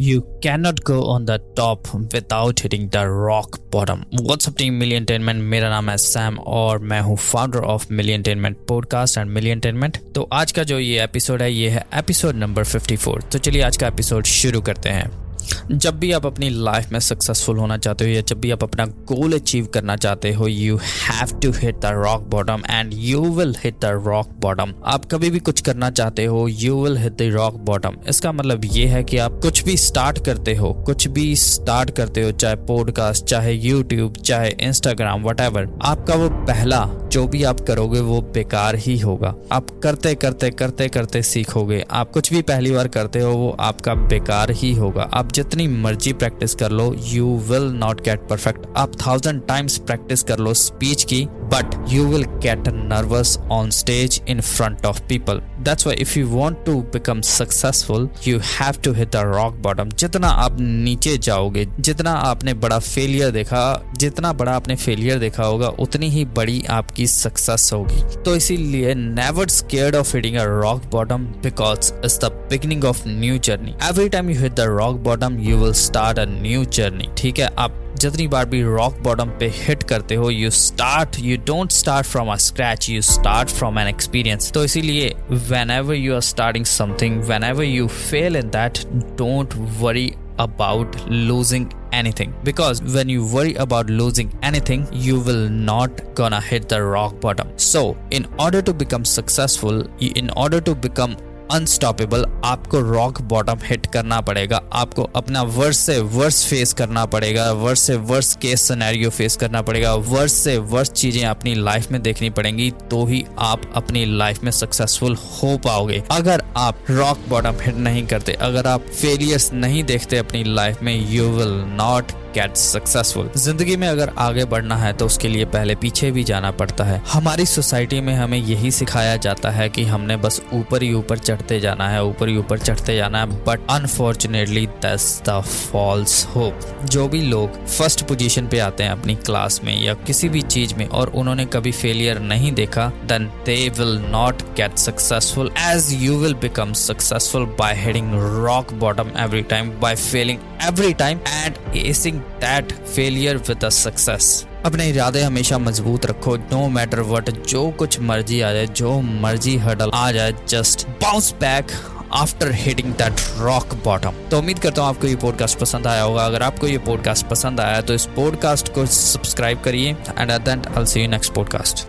You cannot go on the top without hitting the rock bottom. What's up, team? Milliontainment मेरा नाम है Sam और मैं हूँ founder of Milliontainment podcast and Milliontainment तो आज का जो ये एपिसोड है, ये है एपिसोड नंबर 54 तो चलिए आज का एपिसोड शुरू करते हैं। जब भी आप अपनी लाइफ में सक्सेसफुल होना चाहते हो या जब भी आप अपना गोल अचीव करना चाहते हो you have to hit the rock bottom and you will hit the rock bottom आप कभी भी कुछ करना चाहते हो you will hit the rock bottom इसका मतलब ये है कि आप कुछ भी स्टार्ट करते हो, कुछ भी स्टार्ट करते हो, चाहे पॉडकास्ट चाहे यूट्यूब चाहे इंस्टाग्राम वट आपका वो पहला जो भी आप करोगे वो बेकार ही होगा। आप करते करते करते करते सीखोगे। आप कुछ भी पहली बार करते हो, वो आपका बेकार ही होगा। आप जितनी मर्ज़ी प्रैक्टिस कर लो you will not get perfect आप थाउज़ेंड टाइम्स प्रैक्टिस कर लो स्पीच की। But you will get nervous on stage in front of people that's why if you want to become successful you have to hit the rock bottom जितना आप नीचे जाओगे, जितना आपने बड़ा फेलियर देखा, जितना बड़ा आपने फेलियर देखा होगा, उतनी ही बड़ी आपकी सक्सेस होगी। तो इसीलिए never scared of hitting a rock bottom because it's the beginning of new journey every time you hit the rock bottom you will start a new journey ठीक है? आप जितनी बार भी रॉक बॉटम पे हिट करते हो you start you don't start from a scratch you start from an experience तो इसीलिए whenever you are starting something whenever you fail in that don't worry about losing anything because when you worry about losing anything you will not gonna hit the rock bottom so in order to become successful in order to become unstoppable आपको rock bottom hit करना पड़ेगा। आपको अपना verse से verse face करना पड़ेगा। Verse से verse case scenario face करना पड़ेगा। वर्स से वर्स चीज़ें अपनी लाइफ में देखनी पड़ेंगी तो ही आप अपनी लाइफ में सक्सेसफुल हो पाओगे। अगर आप रॉक बॉटम हिट नहीं करते, अगर आप फेलियर्स नहीं देखते अपनी लाइफ में you will not get successful ज़िंदगी में अगर आगे बढ़ना है तो उसके लिए पहले पीछे भी जाना पड़ता है। हमारी सोसाइटी में हमें यही सिखाया जाता है कि हमने बस ऊपर ही ऊपर चढ़ते जाना है, ऊपर ही ऊपर चढ़ते जाना है but unfortunately this the false hope जो भी लोग फ़र्स्ट पोजीशन पे आते हैं अपनी क्लास में या किसी भी चीज़ में और उन्होंने कभी फेलियर नहीं देखा then they will not get successful as you will become successful by hitting rock bottom every time by failing every time and acing that failure with a success अपने इरादे हमेशा मज़बूत रखो। नो मैटर वट जो कुछ मर्ज़ी आ जाए, जो मर्ज़ी हडल आ जाए just bounce back after hitting that rock bottom तो उम्मीद करता हूँ आपको ये पॉडकास्ट पसंद आया होगा। अगर आपको ये पॉडकास्ट पसंद आया तो इस पॉडकास्ट को सब्सक्राइब करिए। And at that I see you next podcast